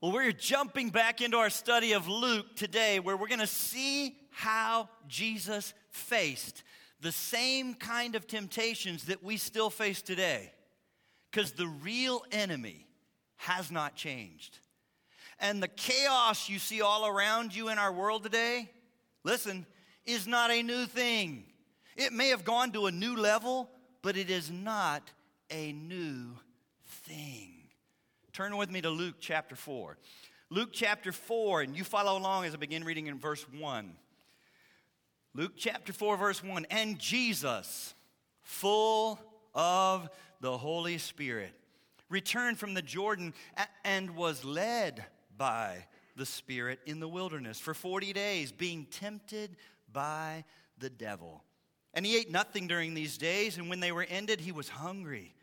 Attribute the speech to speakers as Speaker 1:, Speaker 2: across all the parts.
Speaker 1: Well, we're jumping back into our study of Luke today, where we're going to see how Jesus faced the same kind of temptations that we still face today. Because the real enemy has not changed. And the chaos you see all around you in our world today, listen, is not a new thing. It may have gone to a new level, but it is not a new thing. Turn with me to Luke chapter 4. Luke chapter 4, and you follow along as I begin reading in verse 1. Luke chapter 4, verse 1. And Jesus, full of the Holy Spirit, returned from the Jordan and was led by the Spirit in the wilderness for 40 days, being tempted by the devil. And he ate nothing during these days, and when they were ended, he was hungry.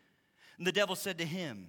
Speaker 1: And the devil said to him,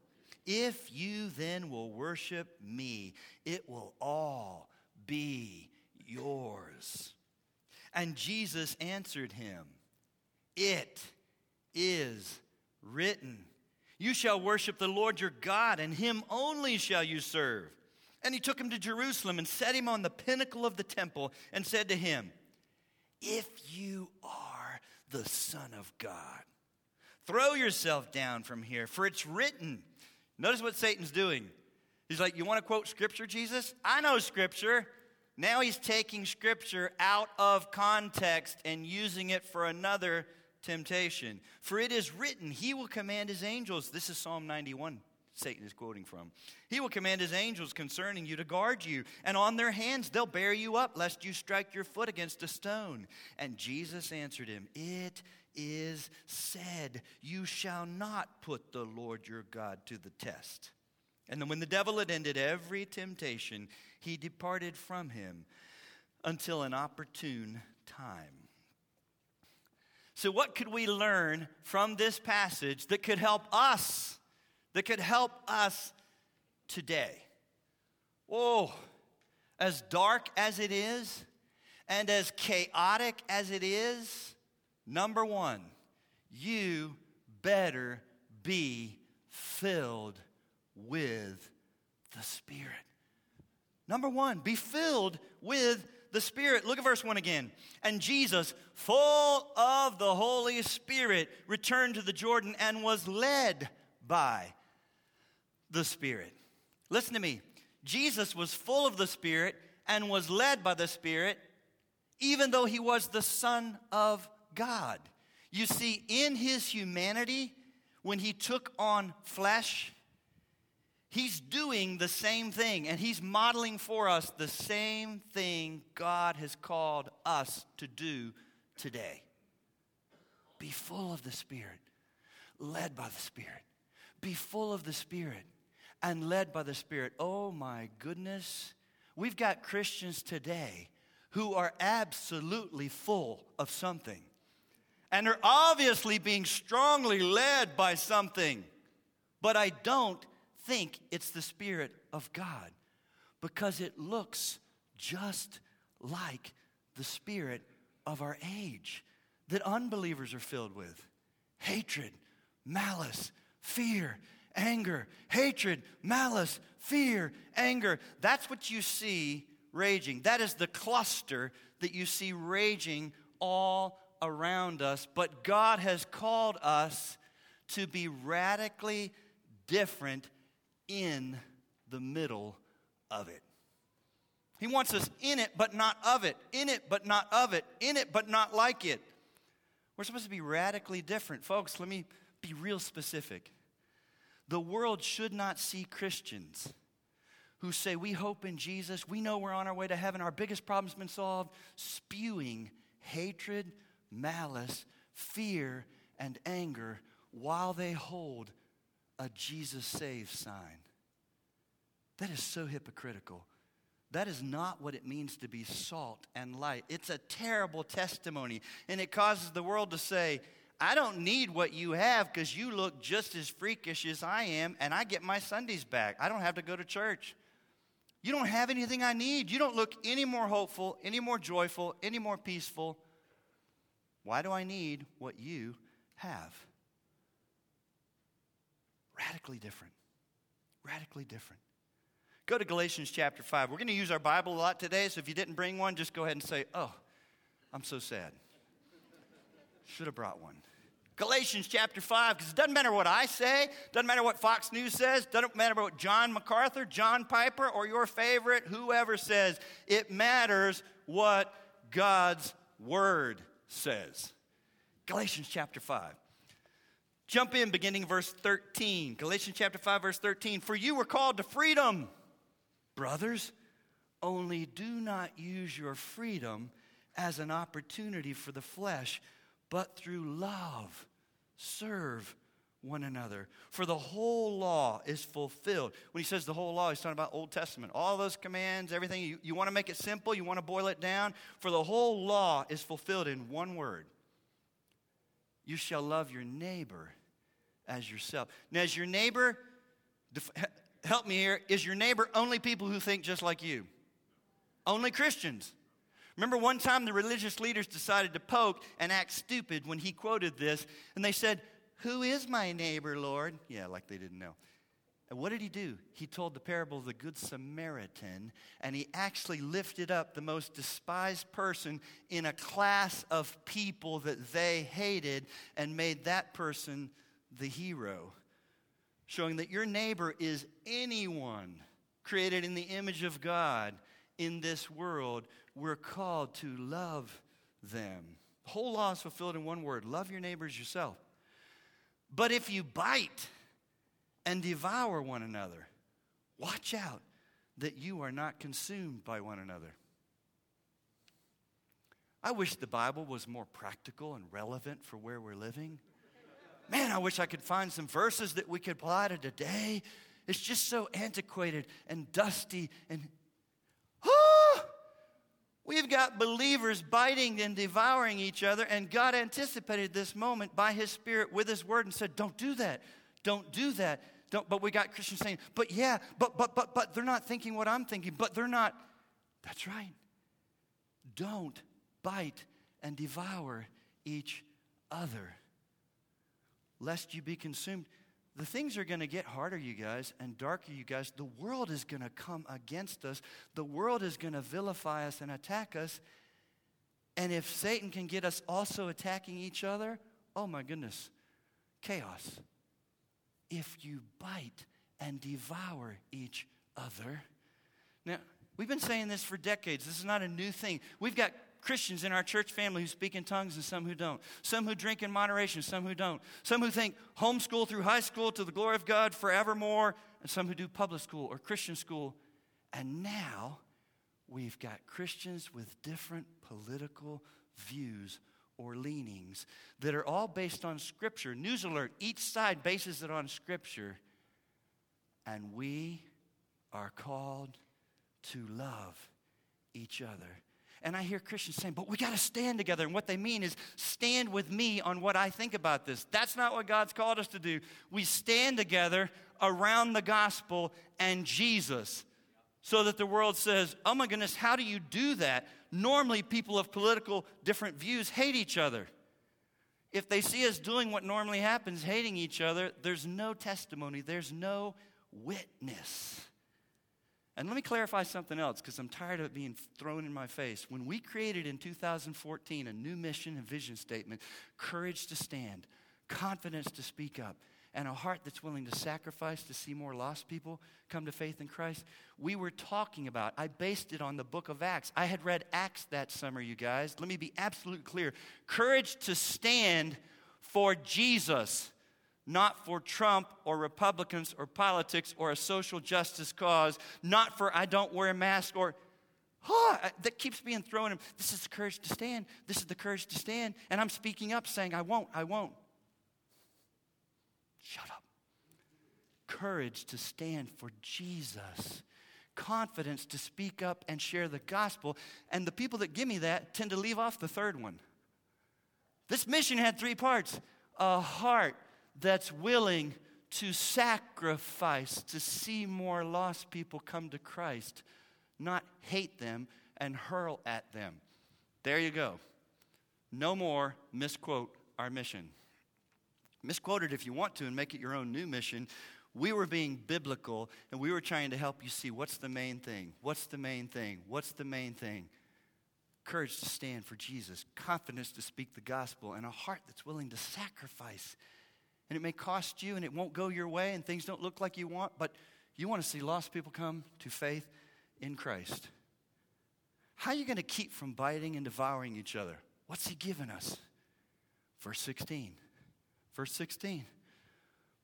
Speaker 1: If you then will worship me, it will all be yours. And Jesus answered him, It is written, You shall worship the Lord your God, and him only shall you serve. And he took him to Jerusalem and set him on the pinnacle of the temple and said to him, If you are the Son of God, throw yourself down from here, for it's written, Notice what Satan's doing. He's like, You want to quote scripture, Jesus? I know scripture. Now he's taking scripture out of context and using it for another temptation. For it is written, He will command His angels. This is Psalm 91. Satan is quoting from. He will command his angels concerning you to guard you, and on their hands they'll bear you up, lest you strike your foot against a stone. And Jesus answered him, It is said, You shall not put the Lord your God to the test. And then when the devil had ended every temptation, he departed from him until an opportune time. So, what could we learn from this passage that could help us? That could help us today? Oh, as dark as it is, and as chaotic as it is, Number one, you better be filled with the Spirit. Number one, be filled with the Spirit. Look at verse 1 again. And Jesus, full of the Holy Spirit, returned to the Jordan and was led by the Spirit. Listen to me. Jesus was full of the Spirit and was led by the Spirit, even though he was the Son of God. You see, in his humanity, when he took on flesh, he's doing the same thing and he's modeling for us the same thing God has called us to do today. Be full of the Spirit, led by the Spirit. Be full of the Spirit and led by the Spirit. Oh my goodness. We've got Christians today who are absolutely full of something and are obviously being strongly led by something. But I don't think it's the Spirit of God because it looks just like the Spirit of our age that unbelievers are filled with hatred, malice, fear, anger, hatred, malice, fear, anger. That's what you see raging. That is the cluster that you see raging all around us, but God has called us to be radically different in the middle of it. He wants us in it, but not of it, in it, but not of it, in it, but not like it. We're supposed to be radically different. Folks, let me be real specific. The world should not see Christians who say, We hope in Jesus, we know we're on our way to heaven, our biggest problem's been solved, spewing hatred, malice, fear, and anger while they hold a Jesus saves sign. That is so hypocritical. That is not what it means to be salt and light. It's a terrible testimony, and it causes the world to say, I don't need what you have because you look just as freakish as I am, and I get my Sundays back. I don't have to go to church. You don't have anything I need. You don't look any more hopeful, any more joyful, any more peaceful. Why do I need what you have? Radically different. Radically different. Go to Galatians chapter 5. We're going to use our Bible a lot today, so if you didn't bring one, just go ahead and say, Oh, I'm so sad. Should have brought one. Galatians chapter 5, because it doesn't matter what I say, doesn't matter what Fox News says, doesn't matter what John MacArthur, John Piper, or your favorite, whoever says. It matters what God's Word says. Galatians chapter 5. Jump in beginning verse 13. Galatians chapter 5, verse 13. For you were called to freedom, brothers, only do not use your freedom as an opportunity for the flesh, but through love serve one another. For the whole law is fulfilled. When he says the whole law, he's talking about Old Testament. All those commands, everything. You, you want to make it simple, you want to boil it down. For the whole law is fulfilled in one word You shall love your neighbor as yourself. Now, is your neighbor, help me here, is your neighbor only people who think just like you? Only Christians. Remember one time the religious leaders decided to poke and act stupid when he quoted this, and they said, Who is my neighbor, Lord? Yeah, like they didn't know. And what did he do? He told the parable of the Good Samaritan, and he actually lifted up the most despised person in a class of people that they hated and made that person the hero, showing that your neighbor is anyone created in the image of God in this world we're called to love them. The whole law is fulfilled in one word love your neighbors yourself. But if you bite and devour one another, watch out that you are not consumed by one another. I wish the Bible was more practical and relevant for where we're living. Man, I wish I could find some verses that we could apply to today. It's just so antiquated and dusty and We've got believers biting and devouring each other, and God anticipated this moment by His Spirit with His Word and said, Don't do that. Don't do that. Don't, but we got Christians saying, But yeah, but, but, but, but they're not thinking what I'm thinking, but they're not. That's right. Don't bite and devour each other, lest you be consumed the things are going to get harder, you guys, and darker, you guys. The world is going to come against us. The world is going to vilify us and attack us. And if Satan can get us also attacking each other, oh my goodness, chaos. If you bite and devour each other. Now, we've been saying this for decades. This is not a new thing. We've got Christians in our church family who speak in tongues and some who don't. Some who drink in moderation, some who don't. Some who think homeschool through high school to the glory of God forevermore, and some who do public school or Christian school. And now we've got Christians with different political views or leanings that are all based on Scripture. News alert, each side bases it on Scripture. And we are called to love each other. And I hear Christians saying, but we got to stand together. And what they mean is stand with me on what I think about this. That's not what God's called us to do. We stand together around the gospel and Jesus so that the world says, oh my goodness, how do you do that? Normally, people of political different views hate each other. If they see us doing what normally happens, hating each other, there's no testimony, there's no witness. And let me clarify something else because I'm tired of it being thrown in my face. When we created in 2014 a new mission and vision statement courage to stand, confidence to speak up, and a heart that's willing to sacrifice to see more lost people come to faith in Christ, we were talking about, I based it on the book of Acts. I had read Acts that summer, you guys. Let me be absolutely clear courage to stand for Jesus not for Trump or Republicans or politics or a social justice cause, not for I don't wear a mask or, oh, that keeps being thrown in. This is the courage to stand. This is the courage to stand. And I'm speaking up saying, I won't, I won't. Shut up. Courage to stand for Jesus. confidence to speak up and share the gospel. And the people that give me that tend to leave off the third one. This mission had three parts a heart that's willing to sacrifice to see more lost people come to Christ, not hate them and hurl at them. There you go. No more misquote our mission. Misquote it if you want to and make it your own new mission. We were being biblical and we were trying to help you see what's the main thing? What's the main thing? What's the main thing? Courage to stand for Jesus, confidence to speak the gospel, and a heart that's willing to sacrifice. And it may cost you and it won't go your way and things don't look like you want, but you want to see lost people come to faith in Christ. How are you going to keep from biting and devouring each other? What's he given us? Verse 16. Verse 16.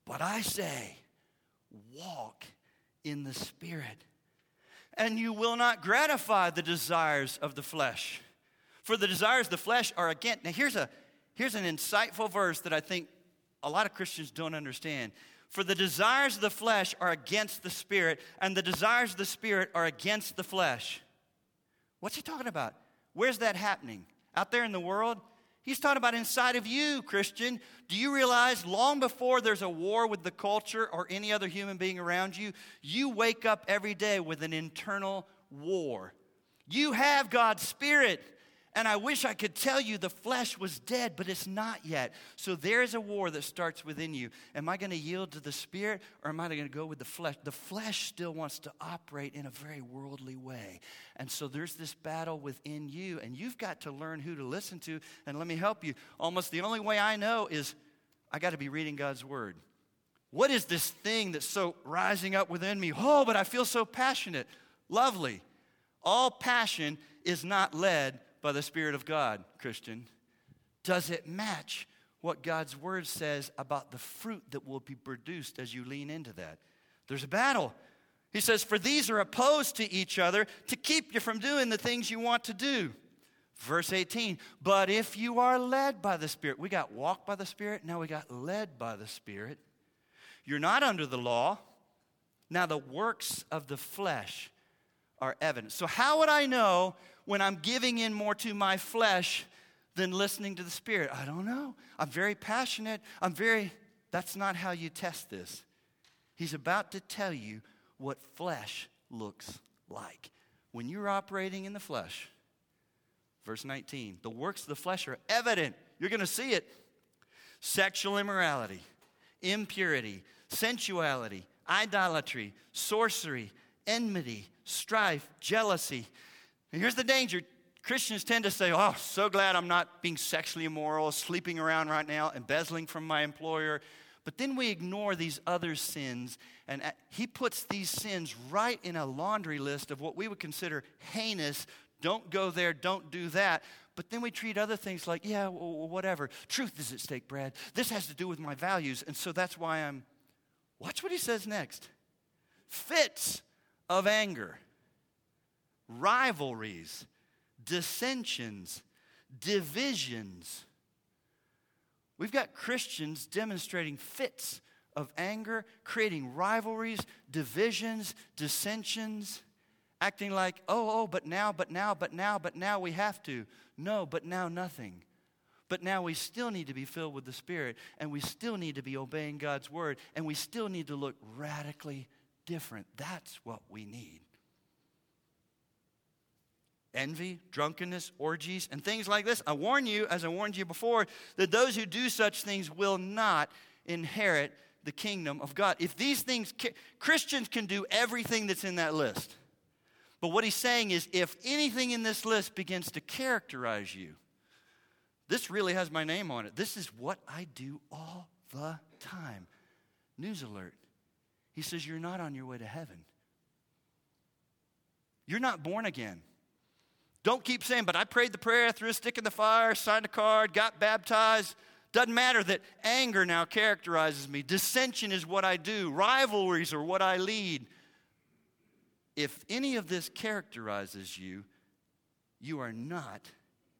Speaker 1: But I say, walk in the Spirit, and you will not gratify the desires of the flesh. For the desires of the flesh are again. Now, here's, a, here's an insightful verse that I think a lot of Christians don't understand. For the desires of the flesh are against the Spirit, and the desires of the Spirit are against the flesh. What's he talking about? Where's that happening? Out there in the world? He's talking about inside of you, Christian. Do you realize long before there's a war with the culture or any other human being around you, you wake up every day with an internal war? You have God's Spirit. And I wish I could tell you the flesh was dead, but it's not yet. So there's a war that starts within you. Am I going to yield to the spirit or am I going to go with the flesh? The flesh still wants to operate in a very worldly way. And so there's this battle within you, and you've got to learn who to listen to. And let me help you. Almost the only way I know is I got to be reading God's word. What is this thing that's so rising up within me? Oh, but I feel so passionate. Lovely. All passion is not led by the Spirit of God, Christian? Does it match what God's Word says about the fruit that will be produced as you lean into that? There's a battle. He says, For these are opposed to each other to keep you from doing the things you want to do. Verse 18, but if you are led by the Spirit, we got walked by the Spirit, now we got led by the Spirit. You're not under the law. Now the works of the flesh are evident. So, how would I know when I'm giving in more to my flesh than listening to the Spirit? I don't know. I'm very passionate. I'm very, that's not how you test this. He's about to tell you what flesh looks like. When you're operating in the flesh, verse 19, the works of the flesh are evident. You're going to see it sexual immorality, impurity, sensuality, idolatry, sorcery, enmity, strife, jealousy and here's the danger Christians tend to say, Oh, so glad I'm not being sexually immoral, sleeping around right now, embezzling from my employer. But then we ignore these other sins, and uh, he puts these sins right in a laundry list of what we would consider heinous. Don't go there, don't do that. But then we treat other things like, yeah, whatever. Truth is at stake, Brad. This has to do with my values, and so that's why I'm. Watch what he says next fits of anger rivalries, dissensions, divisions. We've got Christians demonstrating fits of anger, creating rivalries, divisions, dissensions, acting like, oh, oh, but now, but now, but now, but now we have to. No, but now nothing. But now we still need to be filled with the Spirit, and we still need to be obeying God's word, and we still need to look radically different. That's what we need envy, drunkenness, orgies, and things like this. I warn you, as I warned you before, that those who do such things will not inherit the kingdom of God. If these things, Christians can do everything that's in that list. But what he's saying is if anything in this list begins to characterize you, this really has my name on it. This is what I do all the time. News alert. He says, You're not on your way to heaven. You're not born again. Don't keep saying, but I prayed the prayer, threw a stick in the fire, signed a card, got baptized. Doesn't matter that anger now characterizes me. Dissension is what I do, rivalries are what I lead. If any of this characterizes you, you are not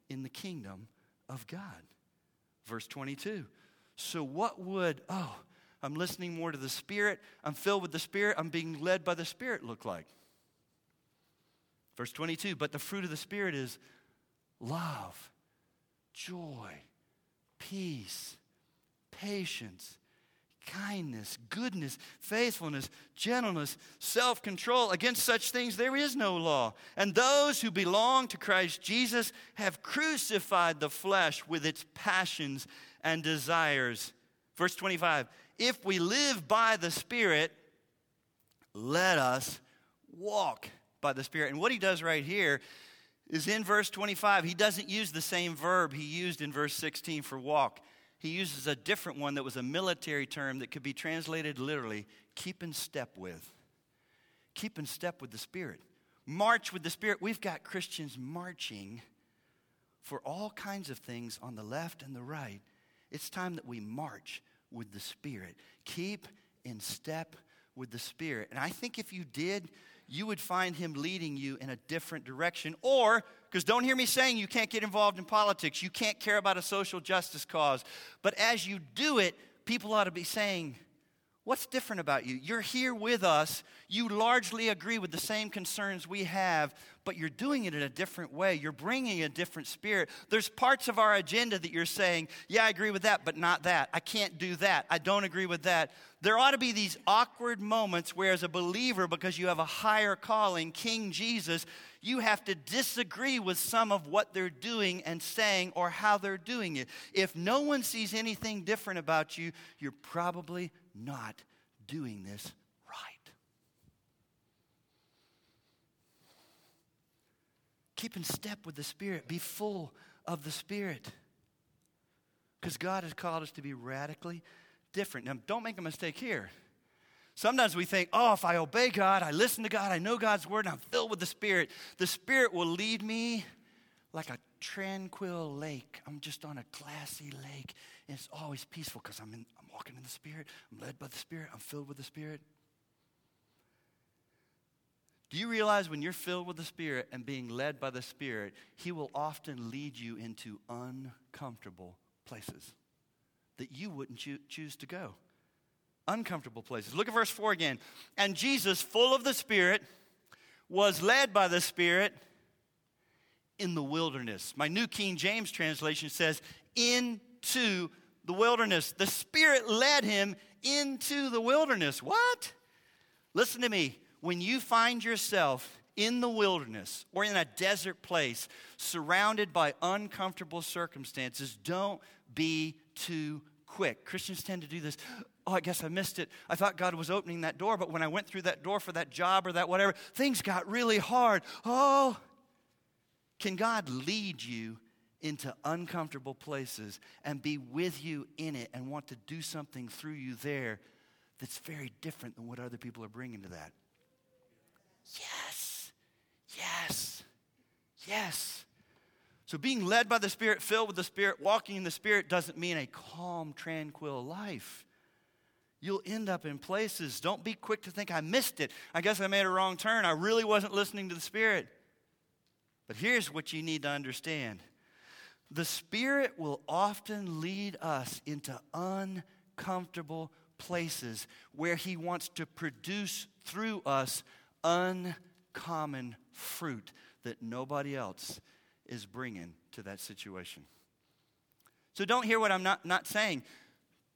Speaker 1: in the kingdom of God. Verse 22. So, what would, oh, I'm listening more to the Spirit, I'm filled with the Spirit, I'm being led by the Spirit look like? Verse 22 But the fruit of the Spirit is love, joy, peace, patience, kindness, goodness, faithfulness, gentleness, self control. Against such things there is no law. And those who belong to Christ Jesus have crucified the flesh with its passions and desires. Verse 25 If we live by the Spirit, let us walk by the Spirit. And what he does right here is in verse 25, he doesn't use the same verb he used in verse 16 for walk. He uses a different one that was a military term that could be translated literally keep in step with. Keep in step with the Spirit. March with the Spirit. We've got Christians marching for all kinds of things on the left and the right. It's time that we march with the Spirit. Keep in step with the Spirit. And I think if you did, you would find him leading you in a different direction. Or, because don't hear me saying you can't get involved in politics, you can't care about a social justice cause. But as you do it, people ought to be saying, What's different about you? You're here with us. You largely agree with the same concerns we have, but you're doing it in a different way. You're bringing a different spirit. There's parts of our agenda that you're saying, yeah, I agree with that, but not that. I can't do that. I don't agree with that. There ought to be these awkward moments where, as a believer, because you have a higher calling, King Jesus, you have to disagree with some of what they're doing and saying or how they're doing it. If no one sees anything different about you, you're probably not doing this right. Keep in step with the Spirit, be full of the Spirit. Because God has called us to be radically different. Now, don't make a mistake here. Sometimes we think, oh, if I obey God, I listen to God, I know God's word, and I'm filled with the Spirit, the Spirit will lead me like a tranquil lake. I'm just on a glassy lake, and it's always peaceful because I'm, I'm walking in the Spirit. I'm led by the Spirit. I'm filled with the Spirit. Do you realize when you're filled with the Spirit and being led by the Spirit, He will often lead you into uncomfortable places that you wouldn't choo- choose to go? Uncomfortable places. Look at verse 4 again. And Jesus, full of the Spirit, was led by the Spirit in the wilderness. My New King James translation says, into the wilderness. The Spirit led him into the wilderness. What? Listen to me. When you find yourself in the wilderness or in a desert place, surrounded by uncomfortable circumstances, don't be too quick. Christians tend to do this. Oh, I guess I missed it. I thought God was opening that door, but when I went through that door for that job or that whatever, things got really hard. Oh, can God lead you into uncomfortable places and be with you in it and want to do something through you there that's very different than what other people are bringing to that? Yes, yes, yes. So, being led by the Spirit, filled with the Spirit, walking in the Spirit doesn't mean a calm, tranquil life. You'll end up in places. Don't be quick to think, I missed it. I guess I made a wrong turn. I really wasn't listening to the Spirit. But here's what you need to understand the Spirit will often lead us into uncomfortable places where He wants to produce through us uncommon fruit that nobody else is bringing to that situation. So don't hear what I'm not, not saying.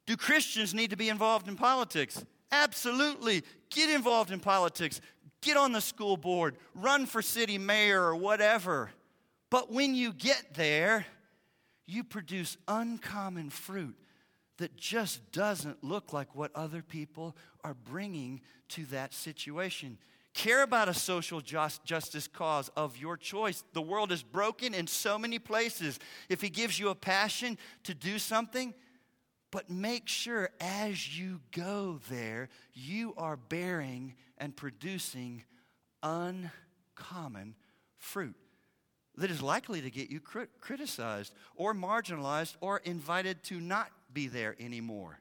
Speaker 1: Do Christians need to be involved in politics? Absolutely. Get involved in politics get on the school board, run for city mayor or whatever. But when you get there, you produce uncommon fruit that just doesn't look like what other people are bringing to that situation. Care about a social just, justice cause of your choice. The world is broken in so many places. If He gives you a passion to do something, but make sure as you go there, you are bearing and producing uncommon fruit that is likely to get you criticized or marginalized or invited to not be there anymore.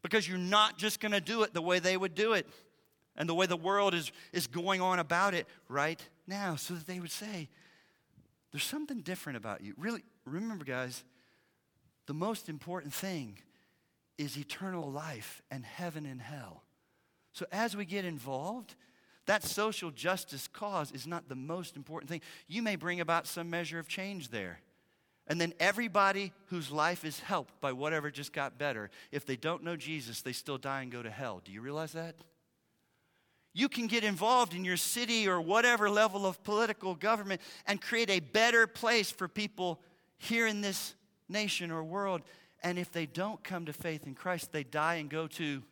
Speaker 1: Because you're not just going to do it the way they would do it and the way the world is, is going on about it right now, so that they would say, There's something different about you. Really, remember, guys, the most important thing is eternal life and heaven and hell. So as we get involved, That social justice cause is not the most important thing. You may bring about some measure of change there. And then everybody whose life is helped by whatever just got better, if they don't know Jesus, they still die and go to hell. Do you realize that? You can get involved in your city or whatever level of political government and create a better place for people here in this nation or world. And if they don't come to faith in Christ, they die and go to.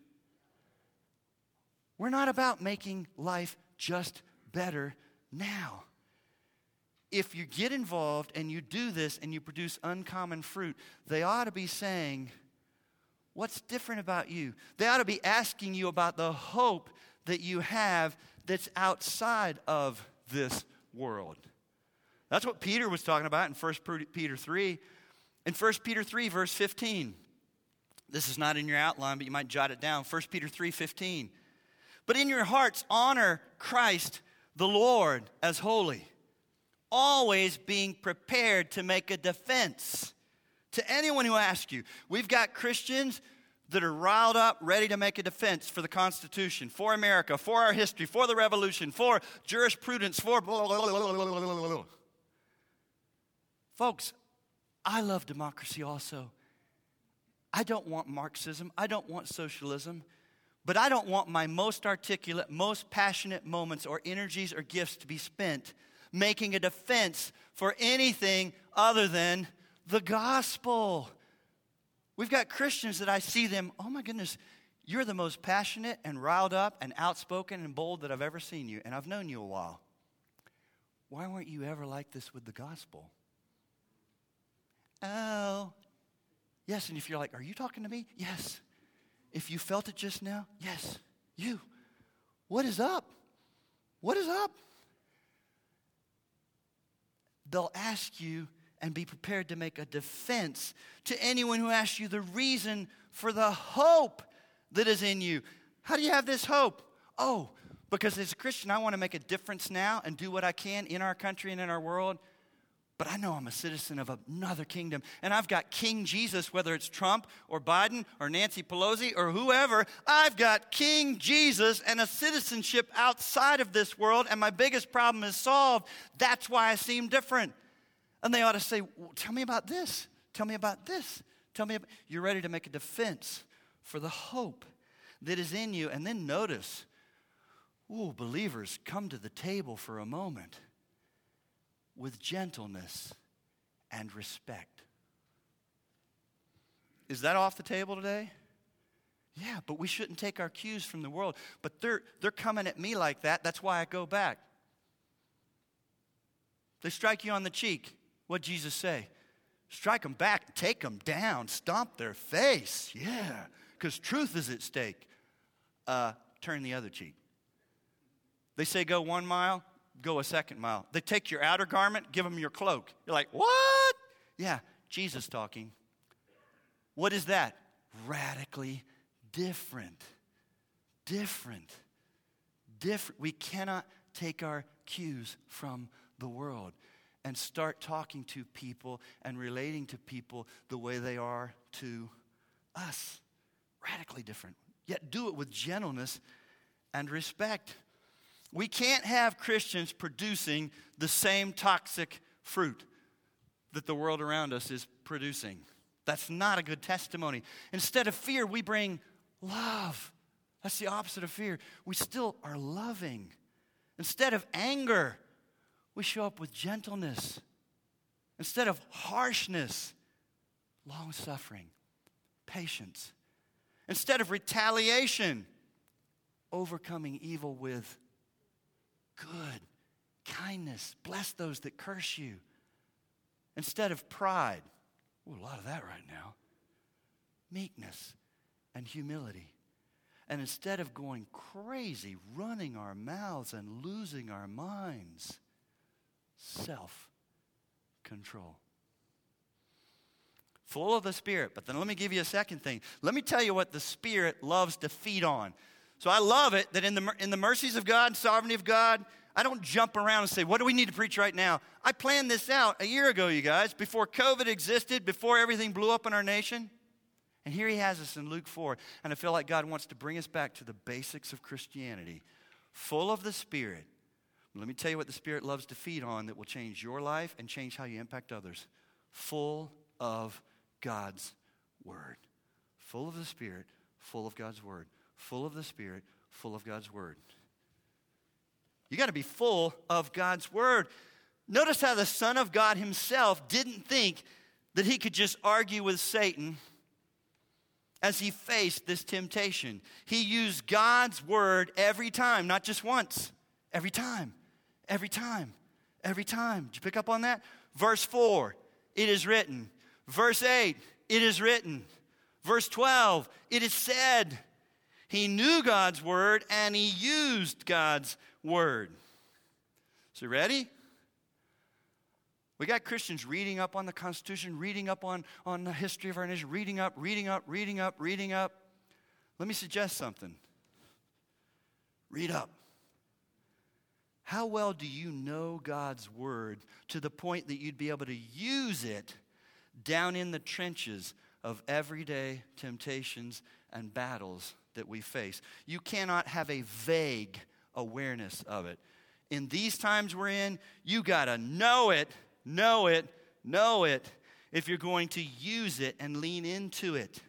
Speaker 1: We're not about making life just better now if you get involved and you do this and you produce uncommon fruit, they ought to be saying, What's different about you? They ought to be asking you about the hope that you have that's outside of this world. That's what Peter was talking about in 1 Peter 3. In 1 Peter 3, verse 15. This is not in your outline, but you might jot it down. 1 Peter 3 15. But in your hearts, honor Christ the Lord as holy always being prepared to make a defense to anyone who asks you. We've got Christians that are riled up, ready to make a defense for the Constitution, for America, for our history, for the revolution, for jurisprudence, for blah, blah, blah, Folks, I love democracy also. I don't want Marxism, I don't want socialism, but I don't want my most articulate, most passionate moments or energies or gifts to be spent making a defense for anything other than the gospel. We've got Christians that I see them, oh my goodness, you're the most passionate and riled up and outspoken and bold that I've ever seen you, and I've known you a while. Why weren't you ever like this with the gospel? Oh, yes. And if you're like, are you talking to me? Yes. If you felt it just now, yes. You. What is up? What is up? they'll ask you and be prepared to make a defense to anyone who asks you the reason for the hope that is in you. How do you have this hope? Oh, because as a Christian, I want to make a difference now and do what I can in our country and in our world. But I know I'm a citizen of another kingdom. And I've got King Jesus, whether it's Trump or Biden or Nancy Pelosi or whoever. I've got King Jesus and a citizenship outside of this world. And my biggest problem is solved. That's why I seem different. And they ought to say, well, Tell me about this. Tell me about this. Tell me about. You're ready to make a defense for the hope that is in you. And then notice, ooh, believers, come to the table for a moment with gentleness and respect. Is that off the table today? Yeah, but we shouldn't take our cues from the world. But they're, they're coming at me like that. That's why I go back. They strike you on the cheek. What Jesus say? Strike them back, take them down, stomp their face. Yeah, because truth is at stake. Uh, turn the other cheek. They say go one mile, go a second mile. They take your outer garment, give them your cloak. You're like, what? Yeah, Jesus talking. What is that? Radically different. Different. Different. We cannot take our cues from the world and start talking to people and relating to people the way they are to us. Radically different. Yet do it with gentleness and respect. We can't have Christians producing the same toxic fruit that the world around us is producing. That's not a good testimony. Instead of fear, we bring love. That's the opposite of fear. We still are loving. Instead of anger, we show up with gentleness. Instead of harshness, long suffering, patience. Instead of retaliation, overcoming evil with good, kindness. Bless those that curse you. Instead of pride, Ooh, a lot of that right now, meekness and humility. And instead of going crazy, running our mouths and losing our minds, self control. Full of the Spirit. But then let me give you a second thing. Let me tell you what the Spirit loves to feed on. So I love it that in the, in the mercies of God, sovereignty of God, I don't jump around and say, what do we need to preach right now? I planned this out a year ago, you guys, before COVID existed, before everything blew up in our nation. And here he has us in Luke 4. And I feel like God wants to bring us back to the basics of Christianity. full of the Spirit. Let me tell you what the Spirit loves to feed on that will change your life and change how you impact others. Full of God's Word. Full of the Spirit, full of God's Word. Full of the Spirit, full of God's Word. You got to be full of God's Word. Notice how the Son of God Himself didn't think that He could just argue with Satan as He faced this temptation. He used God's Word every time, not just once, every time, every time, every time. Did you pick up on that? Verse 4, it is written. Verse 8, it is written. Verse 12, it is said. He knew God's word and he used God's word. So, ready? We got Christians reading up on the Constitution, reading up on, on the history of our nation, reading up, reading up, reading up, reading up. Let me suggest something. Read up. How well do you know God's word to the point that you'd be able to use it down in the trenches of everyday temptations and battles that we face? You cannot have a vague awareness of it. In these times we're in, you got to know it know it, know it, if you're going to use it and lean into it.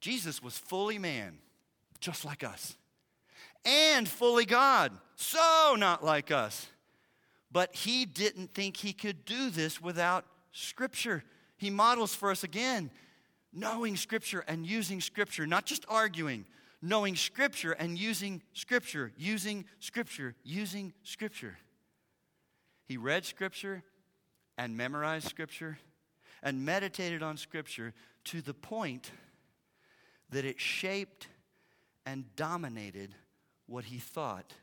Speaker 1: Jesus was fully man, just like us, and fully God, so not like us. But he didn't think he could do this without Scripture. He models for us again knowing Scripture and using Scripture, not just arguing, knowing Scripture and using Scripture, using Scripture, using Scripture. He read Scripture and memorized Scripture and meditated on Scripture to the point that it shaped and dominated what he thought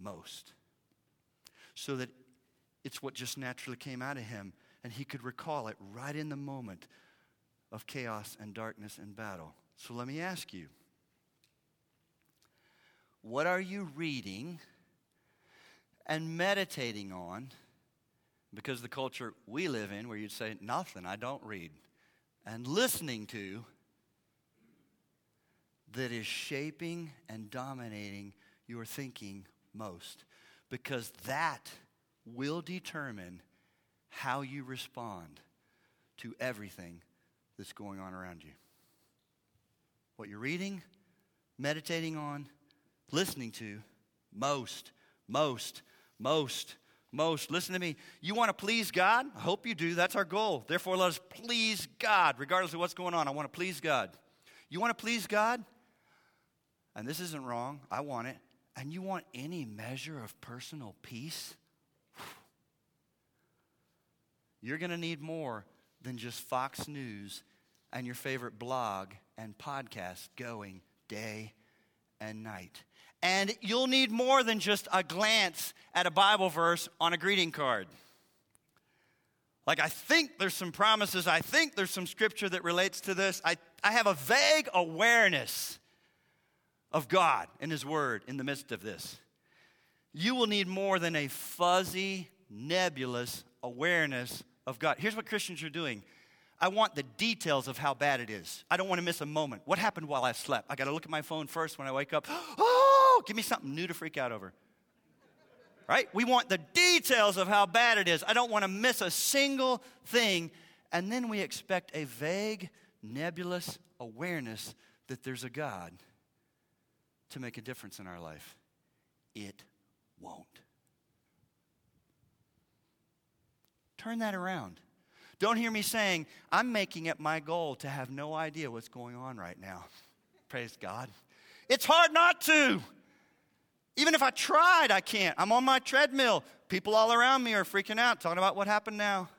Speaker 1: most. So that it's what just naturally came out of him, and he could recall it right in the moment of chaos and darkness and battle. So let me ask you what are you reading? and meditating on because the culture we live in, where you'd say, Nothing, I don't read, and listening to that is shaping and dominating your thinking most. Because that will determine how you respond to everything that's going on around you. What you're reading, meditating on, listening to, most, most most, most. Listen to me. You want to please God? I hope you do. That's our goal. Therefore, let us please God, regardless of what's going on. I want to please God. You want to please God? And this isn't wrong. I want it. And you want any measure of personal peace? You're going to need more than just Fox News and your favorite blog and podcast going day and night. And you'll need more than just a glance at a Bible verse on a greeting card. Like, I think there's some promises, I think there's some scripture that relates to this. I, I have a vague awareness of God and His Word in the midst of this. You will need more than a fuzzy, nebulous awareness of God. Here's what Christians are doing I want the details of how bad it is. I don't want to miss a moment. What happened while I slept? I got to look at my phone first when I wake up. Oh, give me something new to freak out over. Right? We want the details of how bad it is. I don't want to miss a single thing. And then we expect a vague, nebulous awareness that there's a God to make a difference in our life. It won't. Turn that around. Don't hear me saying, I'm making it my goal to have no idea what's going on right now. Praise God. It's hard not to. Even if I tried, I can't. I'm on my treadmill. People all around me are freaking out, talking about what happened now.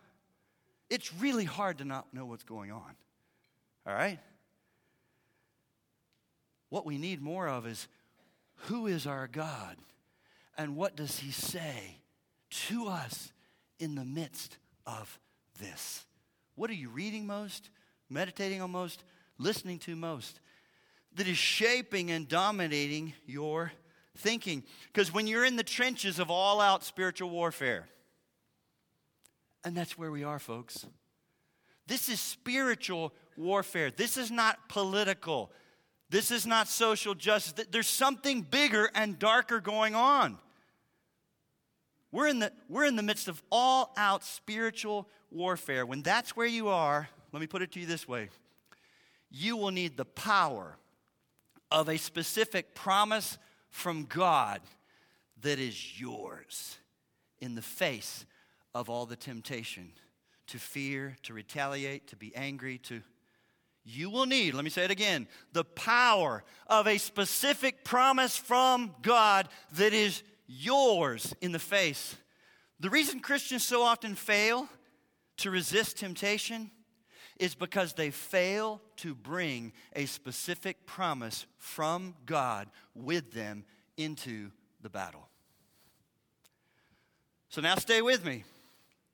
Speaker 1: It's really hard to not know what's going on. All right? What we need more of is who is our God and what does he say to us in the midst of this? What are you reading most, meditating on most, listening to most that is shaping and dominating your thinking? Because when you're in the trenches of all out spiritual warfare, and that's where we are, folks. This is spiritual warfare. This is not political. This is not social justice. There's something bigger and darker going on. We're in the, we're in the midst of all out spiritual warfare. When that's where you are, let me put it to you this way you will need the power of a specific promise from God that is yours in the face of all the temptation to fear, to retaliate, to be angry, to you will need, let me say it again, the power of a specific promise from God that is yours in the face. The reason Christians so often fail to resist temptation is because they fail to bring a specific promise from God with them into the battle. So now stay with me.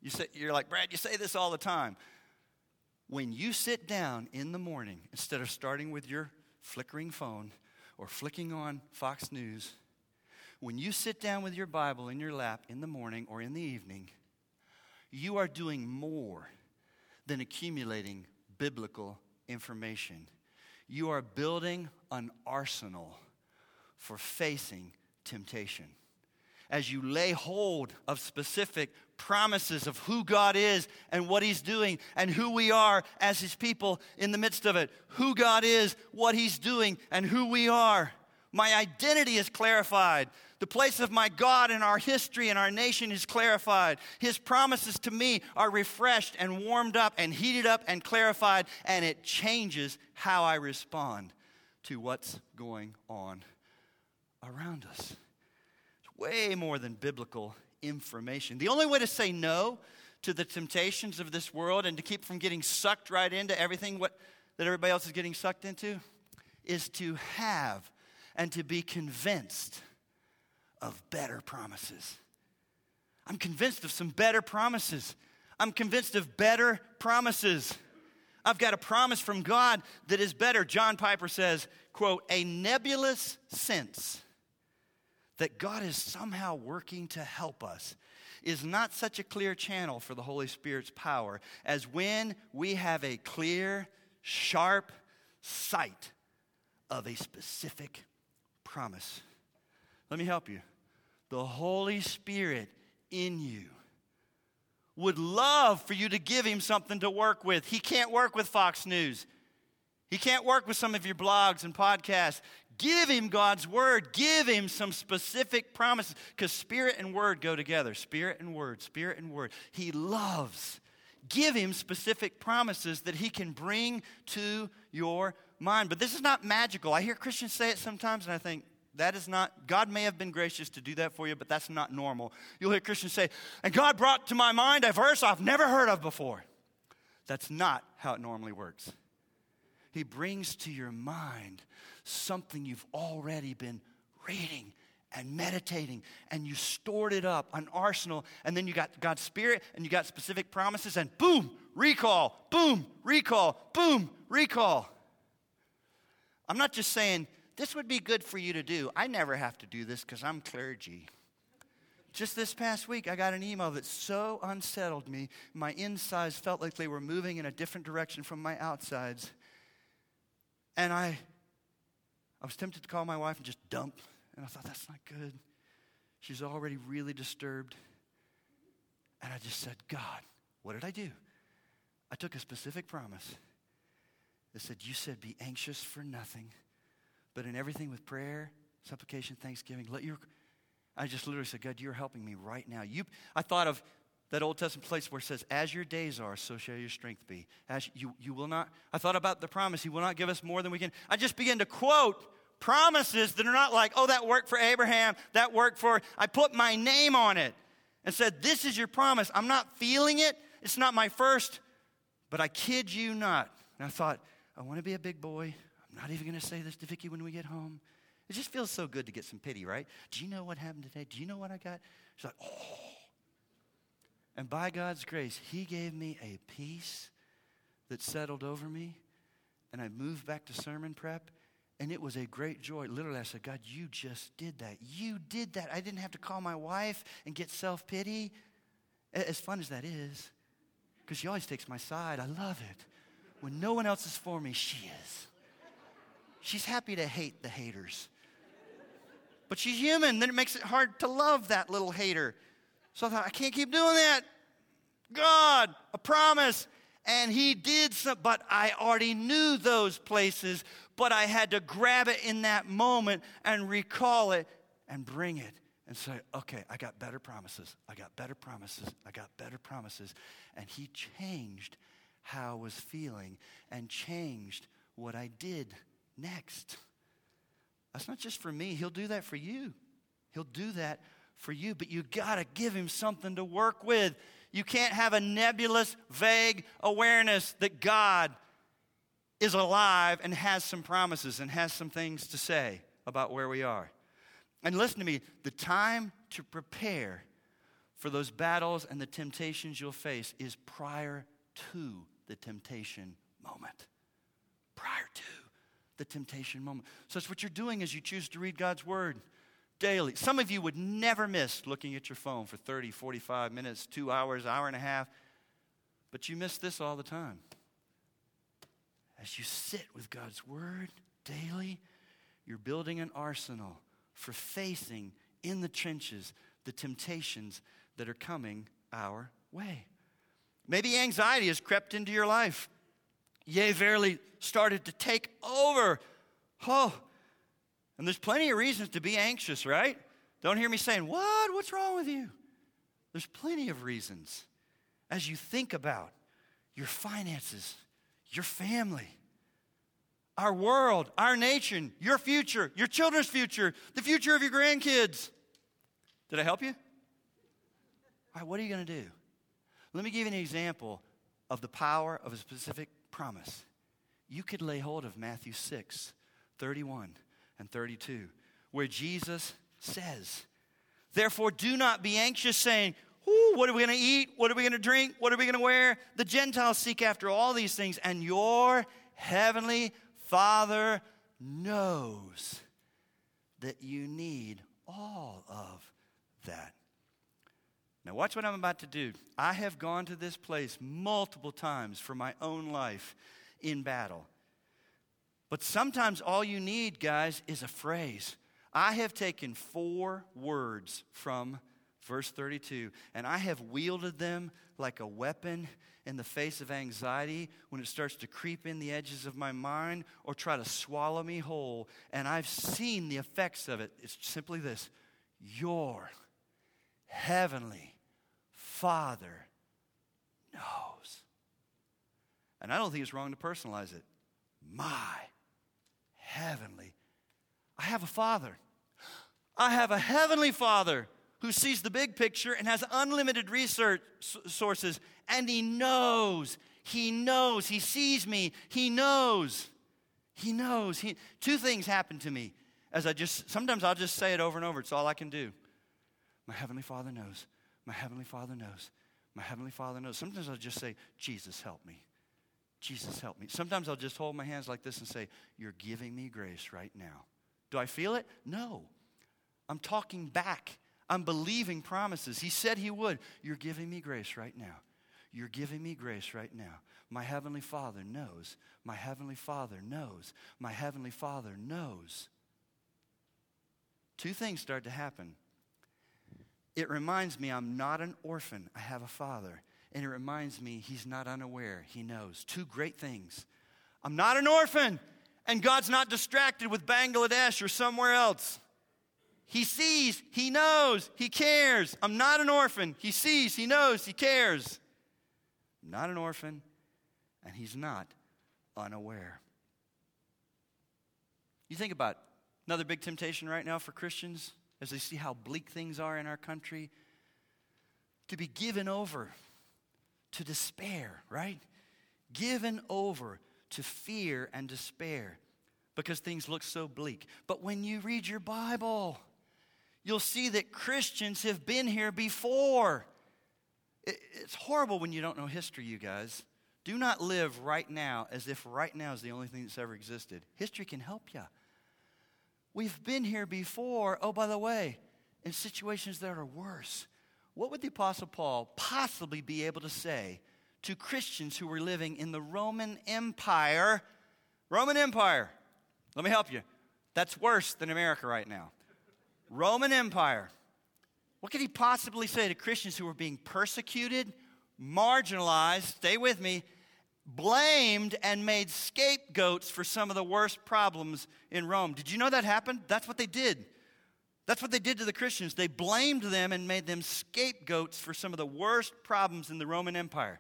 Speaker 1: You say, you're like, Brad, you say this all the time. When you sit down in the morning, instead of starting with your flickering phone or flicking on Fox News, when you sit down with your Bible in your lap in the morning or in the evening, you are doing more than accumulating biblical information. You are building an arsenal for facing temptation as you lay hold of specific promises of who God is and what He's doing and who we are as His people in the midst of it. Who God is, what He's doing, and who we are. My identity is clarified. The place of my God in our history and our nation is clarified. His promises to me are refreshed and warmed up and heated up and clarified, and it changes how I respond to what's going on around us It's way more than biblical information. The only way to say no to the temptations of this world and to keep from getting sucked right into everything what, that everybody else is getting sucked into is to have and to be convinced of better promises. I'm convinced of some better promises. I'm convinced of better promises. I've got a promise from God that is better. John Piper says, quote, a nebulous sense that God is somehow working to help us is not such a clear channel for the Holy Spirit's power as when we have a clear, sharp sight of a specific promise. Let me help you. The Holy Spirit in you would love for you to give him something to work with. He can't work with Fox News. He can't work with some of your blogs and podcasts. Give him God's word. Give him some specific promises because spirit and word go together. Spirit and word, spirit and word. He loves. Give him specific promises that he can bring to your mind. But this is not magical. I hear Christians say it sometimes and I think, that is not, God may have been gracious to do that for you, but that's not normal. You'll hear Christians say, and God brought to my mind a verse I've never heard of before. That's not how it normally works. He brings to your mind something you've already been reading and meditating and you stored it up, an arsenal, and then you got God's Spirit and you got specific promises, and boom, recall, boom, recall, boom, recall. I'm not just saying this would be good for you to do. I never have to do this because I'm clergy. Just this past week, I got an email that so unsettled me. My insides felt like they were moving in a different direction from my outsides. And I I was tempted to call my wife and just dump. And I thought, that's not good. She's already really disturbed. And I just said, God, what did I do? I took a specific promise that said, You said, be anxious for nothing, but in everything with prayer, supplication, thanksgiving, let your. I just literally said, God, you're helping me right now. You, I thought of that Old Testament place where it says, As your days are, so shall your strength be. As you, you will not, I thought about the promise, He will not give us more than we can. I just began to quote promises that are not like, oh, that worked for Abraham, that worked for, I put my name on it and said, This is your promise. I'm not feeling it. It's not my first, but I kid you not. And I thought, I want to be a big boy. I'm not even going to say this to Vicky when we get home. It just feels so good to get some pity, right? Do you know what happened today? Do you know what I got? She's like, oh. And by God's grace, He gave me a peace that settled over me. And I moved back to sermon prep. And it was a great joy. Literally, I said, God, you just did that. You did that. I didn't have to call my wife and get self pity. As fun as that is, because she always takes my side. I love it. When no one else is for me, she is. She's happy to hate the haters. But she's human, then it makes it hard to love that little hater. So I thought, I can't keep doing that. God, a promise. And he did some, but I already knew those places, but I had to grab it in that moment and recall it and bring it and say, okay, I got better promises. I got better promises. I got better promises. And he changed how I was feeling and changed what I did next. That's not just for me, he'll do that for you. He'll do that for you, but you got to give him something to work with. You can't have a nebulous, vague awareness that God is alive and has some promises and has some things to say about where we are. And listen to me the time to prepare for those battles and the temptations you'll face is prior to the temptation moment. Prior to the temptation moment. So that's what you're doing as you choose to read God's word daily. Some of you would never miss looking at your phone for 30, 45 minutes, two hours, hour and a half, but you miss this all the time. As you sit with God's word daily, you're building an arsenal for facing in the trenches the temptations that are coming our way. Maybe anxiety has crept into your life. Yea, verily started to take over. Oh, and there's plenty of reasons to be anxious, right? Don't hear me saying, What? What's wrong with you? There's plenty of reasons as you think about your finances, your family, our world, our nation, your future, your children's future, the future of your grandkids. Did I help you? All right, what are you going to do? Let me give you an example of the power of a specific promise. You could lay hold of Matthew 6, 31 and 32, where Jesus says, Therefore, do not be anxious, saying, what are we going to eat? What are we going to drink? What are we going to wear? The Gentiles seek after all these things, and your heavenly Father knows that you need all of that. Now, watch what I'm about to do. I have gone to this place multiple times for my own life in battle. But sometimes all you need, guys, is a phrase. I have taken four words from verse 32, and I have wielded them like a weapon in the face of anxiety when it starts to creep in the edges of my mind or try to swallow me whole. And I've seen the effects of it. It's simply this Your heavenly Father knows. And I don't think it's wrong to personalize it. My heavenly. I have a Father. I have a heavenly Father who sees the big picture and has unlimited research sources, and he knows. He knows. He sees me. He knows. He knows. He, two things happen to me as I just, sometimes I'll just say it over and over. It's all I can do. My Heavenly Father knows. My Heavenly Father knows. My Heavenly Father knows. Sometimes I'll just say, Jesus, help me. Jesus, help me. Sometimes I'll just hold my hands like this and say, You're giving me grace right now. Do I feel it? No. I'm talking back. I'm believing promises. He said He would. You're giving me grace right now. You're giving me grace right now. My Heavenly Father knows. My Heavenly Father knows. My Heavenly Father knows. Two things start to happen it reminds me I'm not an orphan, I have a father. And it reminds me he's not unaware, he knows. Two great things. I'm not an orphan, and God's not distracted with Bangladesh or somewhere else. He sees, he knows, he cares. I'm not an orphan. He sees, he knows, he cares. I'm not an orphan, and he's not unaware. You think about another big temptation right now for Christians as they see how bleak things are in our country, to be given over to despair, right? Given over to fear and despair because things look so bleak. But when you read your Bible, you'll see that Christians have been here before. It's horrible when you don't know history, you guys. Do not live right now as if right now is the only thing that's ever existed. History can help you. We've been here before, oh, by the way, in situations that are worse. What would the Apostle Paul possibly be able to say to Christians who were living in the Roman Empire? Roman Empire. Let me help you. That's worse than America right now. Roman Empire. What could he possibly say to Christians who were being persecuted, marginalized, stay with me, blamed, and made scapegoats for some of the worst problems in Rome? Did you know that happened? That's what they did. That's what they did to the Christians. They blamed them and made them scapegoats for some of the worst problems in the Roman Empire.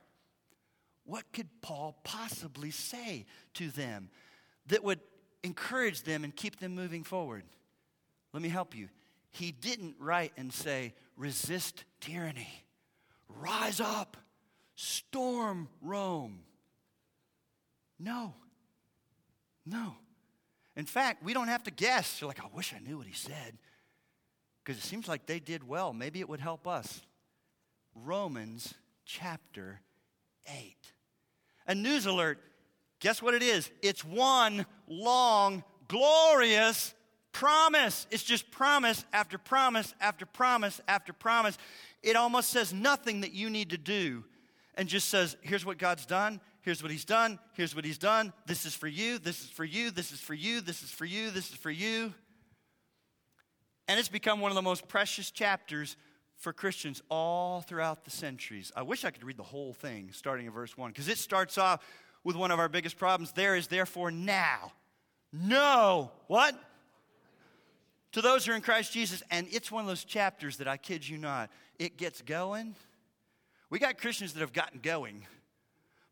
Speaker 1: What could Paul possibly say to them that would encourage them and keep them moving forward? Let me help you. He didn't write and say, resist tyranny, rise up, storm Rome. No. No. In fact, we don't have to guess. You're like, I wish I knew what he said. Because it seems like they did well. Maybe it would help us. Romans chapter 8. A news alert. Guess what it is? It's one long, glorious promise. It's just promise after promise after promise after promise. It almost says nothing that you need to do and just says, here's what God's done. Here's what he's done. Here's what he's done. This is for you. This is for you. This is for you. This is for you. This is for you. And it's become one of the most precious chapters for Christians all throughout the centuries. I wish I could read the whole thing starting in verse 1 because it starts off with one of our biggest problems. There is therefore now no what? To those who are in Christ Jesus. And it's one of those chapters that I kid you not, it gets going. We got Christians that have gotten going,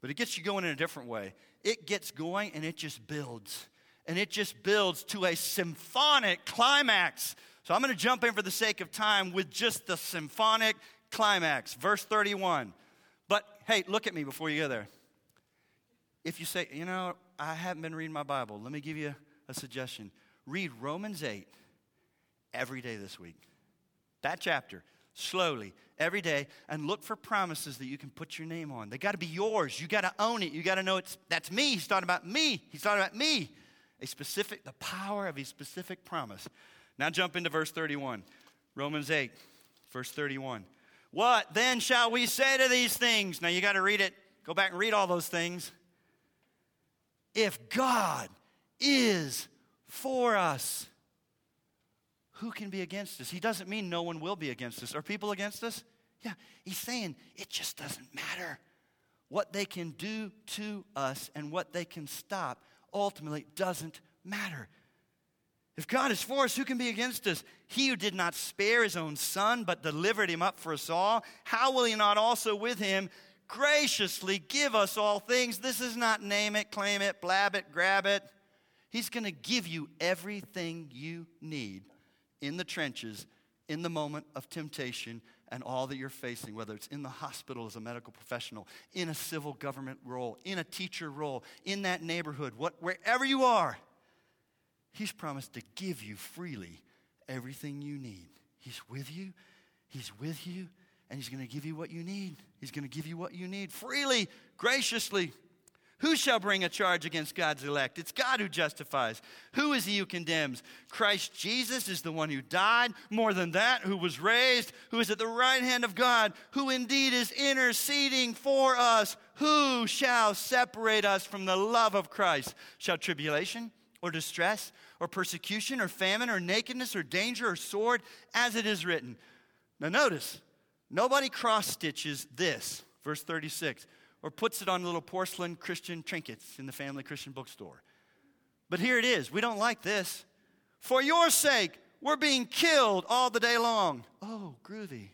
Speaker 1: but it gets you going in a different way. It gets going and it just builds. And it just builds to a symphonic climax. So I'm going to jump in for the sake of time with just the symphonic climax. Verse 31. But hey, look at me before you go there. If you say, you know, I haven't been reading my Bible, let me give you a suggestion. Read Romans 8 every day this week. That chapter, slowly, every day, and look for promises that you can put your name on. They got to be yours. You got to own it. You got to know it's that's me. He's talking about me. He's talking about me. A specific, the power of a specific promise. Now jump into verse 31. Romans 8, verse 31. What then shall we say to these things? Now you got to read it. Go back and read all those things. If God is for us, who can be against us? He doesn't mean no one will be against us. Are people against us? Yeah, he's saying it just doesn't matter. What they can do to us and what they can stop ultimately doesn't matter. If God is for us, who can be against us? He who did not spare his own son, but delivered him up for us all, how will he not also with him graciously give us all things? This is not name it, claim it, blab it, grab it. He's going to give you everything you need in the trenches, in the moment of temptation, and all that you're facing, whether it's in the hospital as a medical professional, in a civil government role, in a teacher role, in that neighborhood, what, wherever you are, He's promised to give you freely everything you need. He's with you, He's with you, and He's going to give you what you need. He's going to give you what you need freely, graciously. Who shall bring a charge against God's elect? It's God who justifies. Who is he who condemns? Christ Jesus is the one who died. More than that, who was raised, who is at the right hand of God, who indeed is interceding for us. Who shall separate us from the love of Christ? Shall tribulation or distress or persecution or famine or nakedness or danger or sword, as it is written? Now, notice, nobody cross stitches this. Verse 36 or puts it on little porcelain Christian trinkets in the family Christian bookstore. But here it is. We don't like this. For your sake, we're being killed all the day long. Oh, groovy.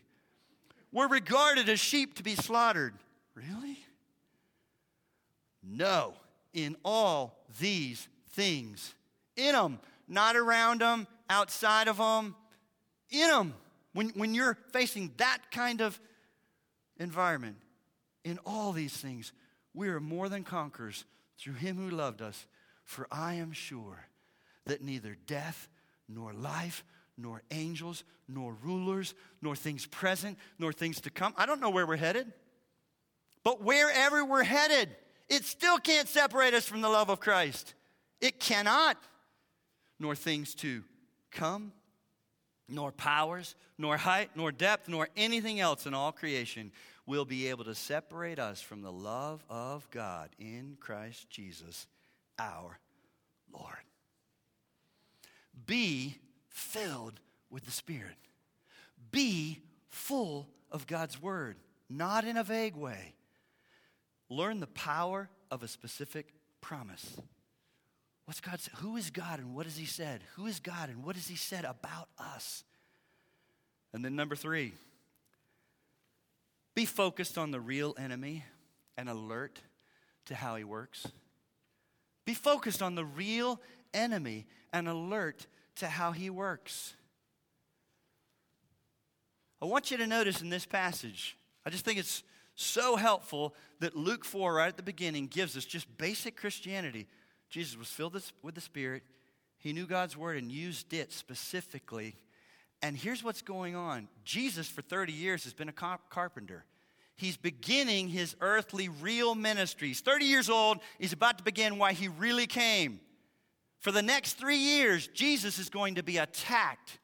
Speaker 1: We're regarded as sheep to be slaughtered. Really? No, in all these things. In them, not around them, outside of them. In them. When, when you're facing that kind of environment, in all these things, we are more than conquerors through him who loved us. For I am sure that neither death, nor life, nor angels, nor rulers, nor things present, nor things to come. I don't know where we're headed, but wherever we're headed, it still can't separate us from the love of Christ. It cannot. Nor things to come, nor powers, nor height, nor depth, nor anything else in all creation will be able to separate us from the love of God in Christ Jesus our Lord. be filled with the Spirit. Be full of God's Word, not in a vague way. Learn the power of a specific promise. What's God? Who is God and what has He said? Who is God and what has He said about us? And then number three, be focused on the real enemy and alert to how he works. Be focused on the real enemy and alert to how he works. I want you to notice in this passage, I just think it's so helpful that Luke 4, right at the beginning, gives us just basic Christianity. Jesus was filled with the Spirit, he knew God's word and used it specifically. And here's what's going on Jesus, for 30 years, has been a carpenter. He's beginning his earthly, real ministry. He's 30 years old. He's about to begin why he really came. For the next three years, Jesus is going to be attacked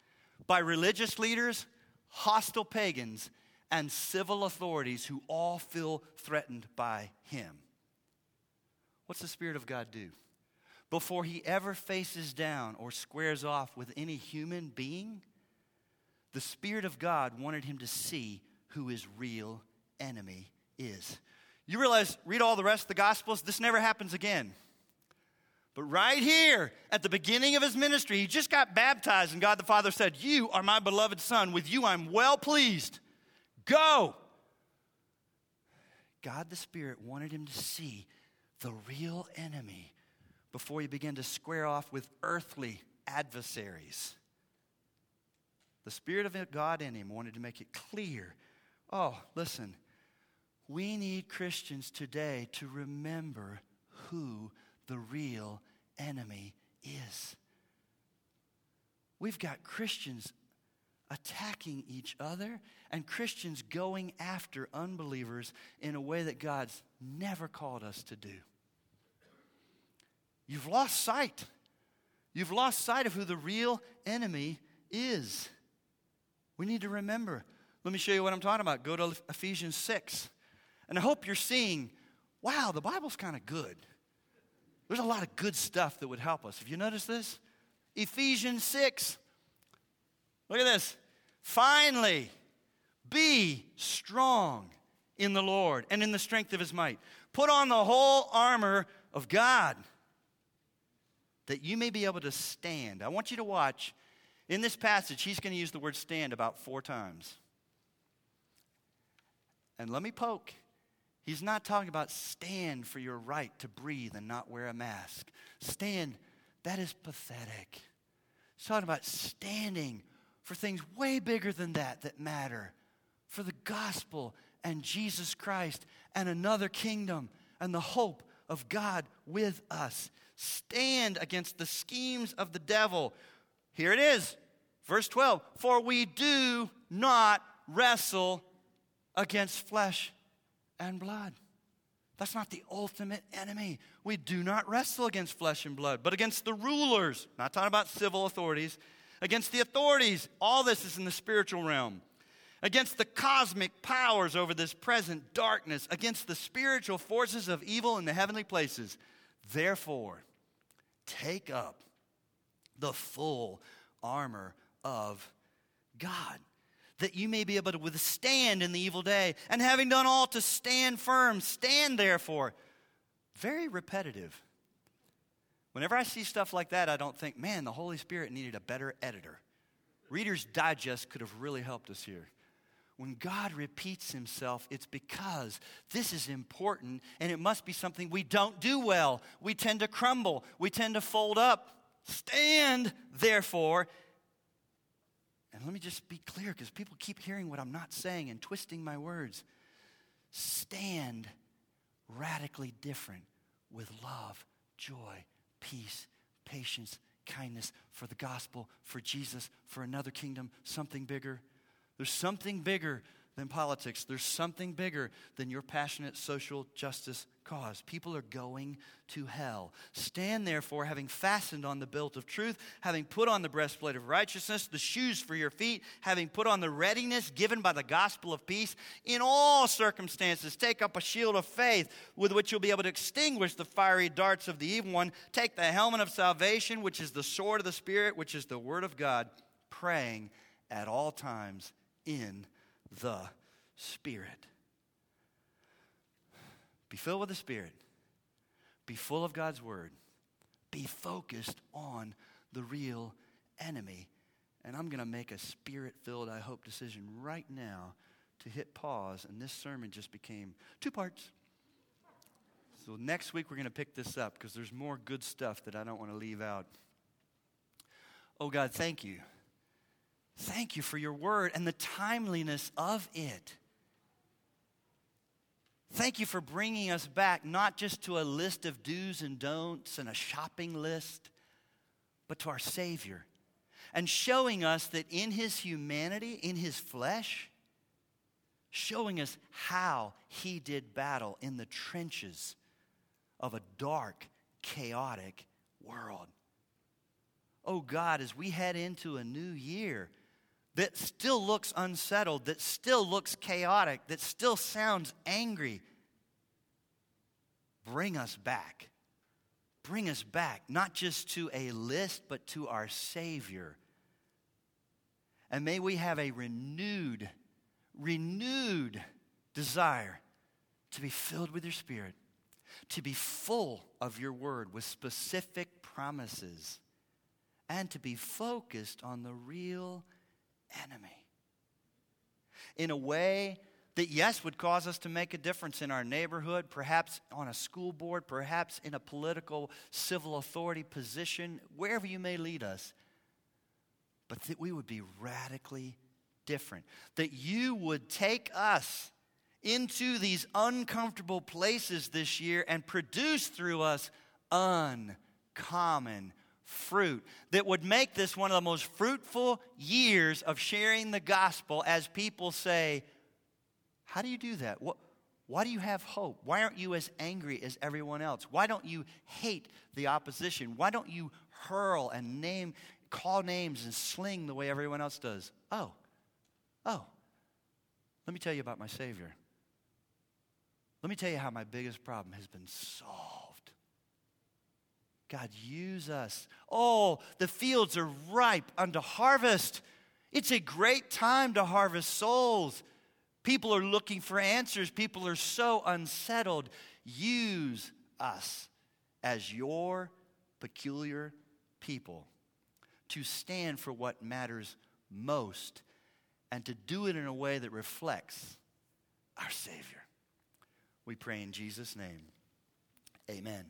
Speaker 1: by religious leaders, hostile pagans, and civil authorities who all feel threatened by him. What's the Spirit of God do? Before he ever faces down or squares off with any human being, the Spirit of God wanted him to see who his real enemy is. You realize, read all the rest of the Gospels, this never happens again. But right here at the beginning of his ministry, he just got baptized, and God the Father said, You are my beloved Son. With you I'm well pleased. Go. God the Spirit wanted him to see the real enemy before he began to square off with earthly adversaries. The Spirit of God in him wanted to make it clear oh, listen, we need Christians today to remember who the real enemy is. We've got Christians attacking each other and Christians going after unbelievers in a way that God's never called us to do. You've lost sight. You've lost sight of who the real enemy is. We need to remember. Let me show you what I'm talking about. Go to Ephesians 6. And I hope you're seeing, wow, the Bible's kind of good. There's a lot of good stuff that would help us. Have you noticed this? Ephesians 6. Look at this. Finally, be strong in the Lord and in the strength of his might. Put on the whole armor of God that you may be able to stand. I want you to watch. In this passage, he's going to use the word stand about four times. And let me poke. He's not talking about stand for your right to breathe and not wear a mask. Stand, that is pathetic. He's talking about standing for things way bigger than that that matter. For the gospel and Jesus Christ and another kingdom and the hope of God with us. Stand against the schemes of the devil. Here it is, verse 12. For we do not wrestle against flesh and blood. That's not the ultimate enemy. We do not wrestle against flesh and blood, but against the rulers. Not talking about civil authorities, against the authorities. All this is in the spiritual realm. Against the cosmic powers over this present darkness, against the spiritual forces of evil in the heavenly places. Therefore, take up the full armor of God that you may be able to withstand in the evil day. And having done all to stand firm, stand therefore. Very repetitive. Whenever I see stuff like that, I don't think, man, the Holy Spirit needed a better editor. Reader's Digest could have really helped us here. When God repeats himself, it's because this is important and it must be something we don't do well. We tend to crumble, we tend to fold up. Stand, therefore, and let me just be clear because people keep hearing what I'm not saying and twisting my words. Stand radically different with love, joy, peace, patience, kindness for the gospel, for Jesus, for another kingdom, something bigger. There's something bigger than politics. There's something bigger than your passionate social justice cause. People are going to hell. Stand therefore, having fastened on the belt of truth, having put on the breastplate of righteousness, the shoes for your feet, having put on the readiness given by the gospel of peace. In all circumstances, take up a shield of faith with which you'll be able to extinguish the fiery darts of the evil one. Take the helmet of salvation, which is the sword of the Spirit, which is the word of God, praying at all times in the Spirit. Be filled with the Spirit. Be full of God's Word. Be focused on the real enemy. And I'm going to make a spirit filled, I hope, decision right now to hit pause. And this sermon just became two parts. So next week we're going to pick this up because there's more good stuff that I don't want to leave out. Oh God, thank you. Thank you for your word and the timeliness of it. Thank you for bringing us back not just to a list of do's and don'ts and a shopping list, but to our Savior. And showing us that in His humanity, in His flesh, showing us how He did battle in the trenches of a dark, chaotic world. Oh God, as we head into a new year, that still looks unsettled, that still looks chaotic, that still sounds angry, bring us back. Bring us back, not just to a list, but to our Savior. And may we have a renewed, renewed desire to be filled with your Spirit, to be full of your word with specific promises, and to be focused on the real enemy. In a way that, yes, would cause us to make a difference in our neighborhood, perhaps on a school board, perhaps in a political, civil authority position, wherever you may lead us, but that we would be radically different. That you would take us into these uncomfortable places this year and produce through us uncommon fruit that would make this one of the most fruitful years of sharing the gospel as people say, How do you do that? What, why do you have hope? Why aren't you as angry as everyone else? Why don't you hate the opposition? Why don't you hurl and name, call names and sling the way everyone else does? Oh, oh, let me tell you about my Savior. Let me tell you how my biggest problem has been solved. God, use us. Oh, the fields are ripe unto harvest. It's a great time to harvest souls. People are looking for answers, people are so unsettled. Use us as your peculiar people to stand for what matters most and to do it in a way that reflects our Savior. We pray in Jesus' name. Amen.